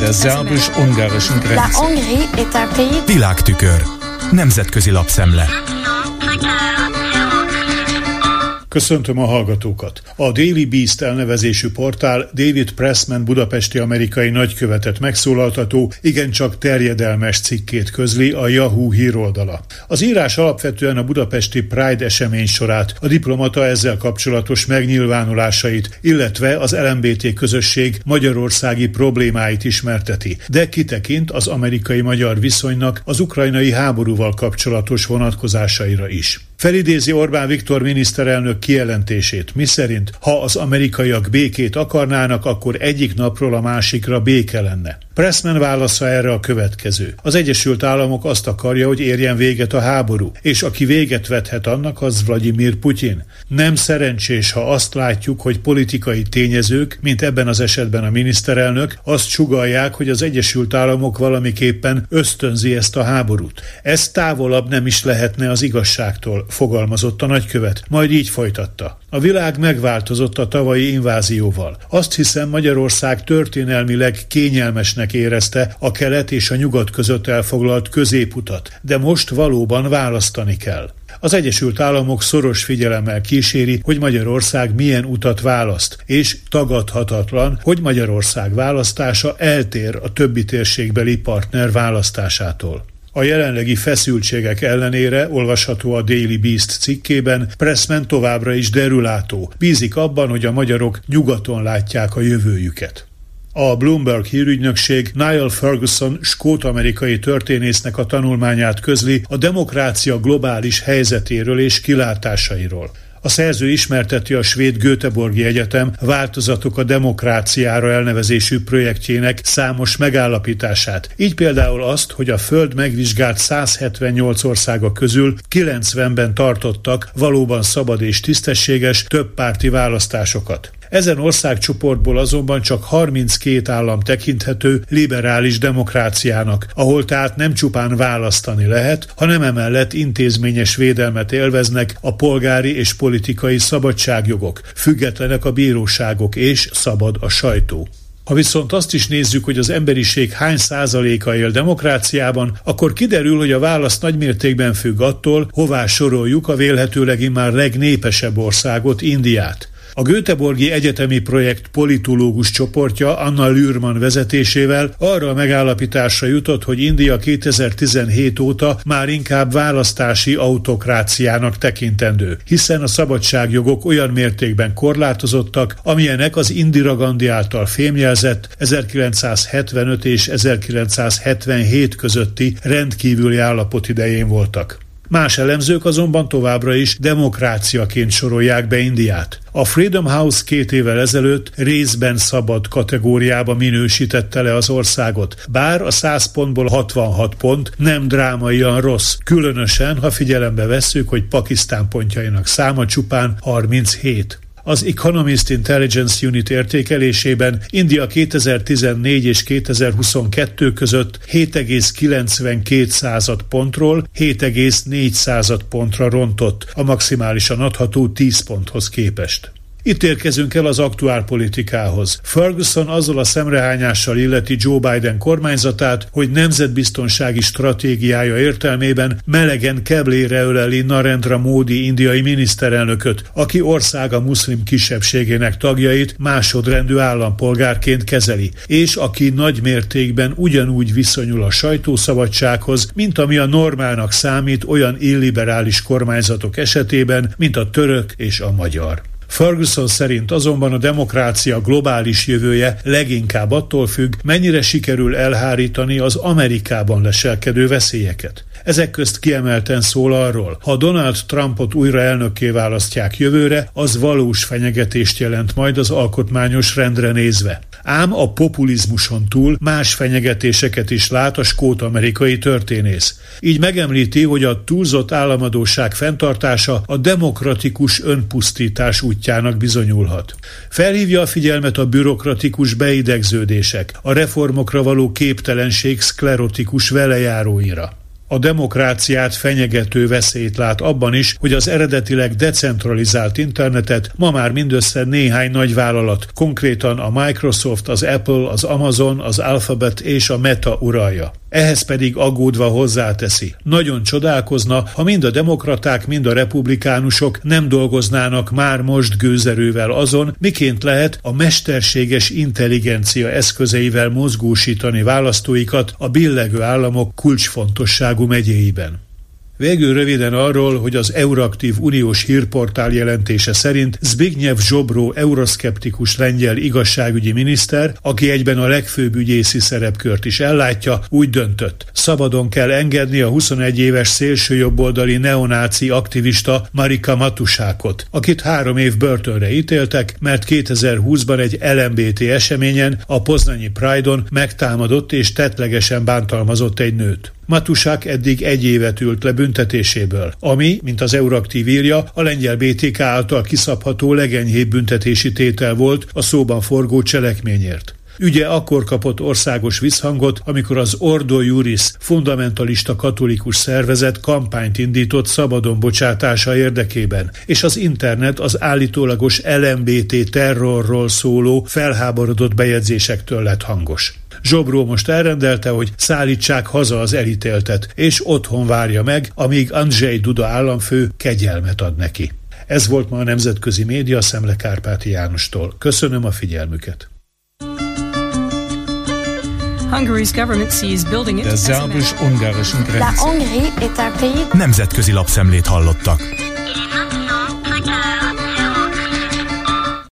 Der szerbus-ungarischen Grenze. Világtükör. Nemzetközi lapszemle. Köszöntöm a hallgatókat! A Daily Beast elnevezésű portál David Pressman budapesti amerikai nagykövetet megszólaltató, igencsak terjedelmes cikkét közli a Yahoo híroldala. Az írás alapvetően a budapesti Pride esemény sorát, a diplomata ezzel kapcsolatos megnyilvánulásait, illetve az LMBT közösség magyarországi problémáit ismerteti, de kitekint az amerikai-magyar viszonynak az ukrajnai háborúval kapcsolatos vonatkozásaira is. Felidézi Orbán Viktor miniszterelnök kijelentését, miszerint ha az amerikaiak békét akarnának, akkor egyik napról a másikra béke lenne. Pressman válasza erre a következő. Az Egyesült Államok azt akarja, hogy érjen véget a háború, és aki véget vethet annak, az Vladimir Putyin. Nem szerencsés, ha azt látjuk, hogy politikai tényezők, mint ebben az esetben a miniszterelnök, azt sugalják, hogy az Egyesült Államok valamiképpen ösztönzi ezt a háborút. Ez távolabb nem is lehetne az igazságtól, fogalmazott a nagykövet, majd így folytatta. A világ megváltozott a tavalyi invázióval. Azt hiszem Magyarország történelmileg kényelmesnek érezte a kelet és a nyugat között elfoglalt középutat, de most valóban választani kell. Az Egyesült Államok szoros figyelemmel kíséri, hogy Magyarország milyen utat választ, és tagadhatatlan, hogy Magyarország választása eltér a többi térségbeli partner választásától. A jelenlegi feszültségek ellenére, olvasható a Daily Beast cikkében, Pressman továbbra is derülátó. Bízik abban, hogy a magyarok nyugaton látják a jövőjüket. A Bloomberg hírügynökség Niall Ferguson skót-amerikai történésznek a tanulmányát közli a demokrácia globális helyzetéről és kilátásairól. A szerző ismerteti a svéd Göteborgi Egyetem Változatok a demokráciára elnevezésű projektjének számos megállapítását. Így például azt, hogy a Föld megvizsgált 178 országa közül 90-ben tartottak valóban szabad és tisztességes többpárti választásokat. Ezen országcsoportból azonban csak 32 állam tekinthető liberális demokráciának, ahol tehát nem csupán választani lehet, hanem emellett intézményes védelmet élveznek a polgári és politikai szabadságjogok, függetlenek a bíróságok és szabad a sajtó. Ha viszont azt is nézzük, hogy az emberiség hány százaléka él demokráciában, akkor kiderül, hogy a válasz nagymértékben függ attól, hová soroljuk a vélhetőleg immár legnépesebb országot, Indiát. A Göteborgi Egyetemi Projekt politológus csoportja Anna Lürman vezetésével arra a megállapításra jutott, hogy India 2017 óta már inkább választási autokráciának tekintendő, hiszen a szabadságjogok olyan mértékben korlátozottak, amilyenek az Indira Gandhi által fémjelzett 1975 és 1977 közötti rendkívüli állapot idején voltak. Más elemzők azonban továbbra is demokráciaként sorolják be Indiát. A Freedom House két évvel ezelőtt részben szabad kategóriába minősítette le az országot, bár a 100 pontból 66 pont nem drámaian rossz, különösen, ha figyelembe vesszük, hogy Pakisztán pontjainak száma csupán 37. Az Economist Intelligence Unit értékelésében India 2014 és 2022 között 7,92 század pontról 7,4 század pontra rontott, a maximálisan adható 10 ponthoz képest. Itt érkezünk el az aktuál politikához. Ferguson azzal a szemrehányással illeti Joe Biden kormányzatát, hogy nemzetbiztonsági stratégiája értelmében melegen keblére öleli Narendra Modi indiai miniszterelnököt, aki országa muszlim kisebbségének tagjait másodrendű állampolgárként kezeli, és aki nagy mértékben ugyanúgy viszonyul a sajtószabadsághoz, mint ami a normának számít olyan illiberális kormányzatok esetében, mint a török és a magyar. Ferguson szerint azonban a demokrácia globális jövője leginkább attól függ, mennyire sikerül elhárítani az Amerikában leselkedő veszélyeket. Ezek közt kiemelten szól arról, ha Donald Trumpot újra elnökké választják jövőre, az valós fenyegetést jelent majd az alkotmányos rendre nézve. Ám a populizmuson túl más fenyegetéseket is lát a skót-amerikai történész. Így megemlíti, hogy a túlzott államadóság fenntartása a demokratikus önpusztítás útjának bizonyulhat. Felhívja a figyelmet a bürokratikus beidegződések, a reformokra való képtelenség szklerotikus velejáróira. A demokráciát fenyegető veszélyt lát abban is, hogy az eredetileg decentralizált internetet ma már mindössze néhány nagy vállalat, konkrétan a Microsoft, az Apple, az Amazon, az Alphabet és a Meta uralja. Ehhez pedig aggódva hozzáteszi. Nagyon csodálkozna, ha mind a demokraták, mind a republikánusok nem dolgoznának már most gőzerővel azon, miként lehet a mesterséges intelligencia eszközeivel mozgósítani választóikat a billegő államok kulcsfontosságú megyéiben. Végül röviden arról, hogy az Euraktív Uniós hírportál jelentése szerint Zbigniew Zsobró euroszkeptikus lengyel igazságügyi miniszter, aki egyben a legfőbb ügyészi szerepkört is ellátja, úgy döntött. Szabadon kell engedni a 21 éves szélsőjobboldali neonáci aktivista Marika Matusákot, akit három év börtönre ítéltek, mert 2020-ban egy LMBT eseményen, a Poznanyi Pride-on megtámadott és tetlegesen bántalmazott egy nőt. Matusák eddig egy évet ült le büntetéséből, ami, mint az Euraktív írja, a lengyel BTK által kiszabható legenyhébb büntetési tétel volt a szóban forgó cselekményért. Ügye akkor kapott országos visszhangot, amikor az Ordo Juris fundamentalista katolikus szervezet kampányt indított szabadon bocsátása érdekében, és az internet az állítólagos LMBT terrorról szóló felháborodott bejegyzésektől lett hangos. Zsobró most elrendelte, hogy szállítsák haza az elítéltet, és otthon várja meg, amíg Andrzej Duda államfő kegyelmet ad neki. Ez volt ma a Nemzetközi Média Szemle Kárpáti Jánostól. Köszönöm a figyelmüket. Hungary's government sees building Der szerbus-ungarischen Grenze. Nemzetközi lapszemlét hallottak.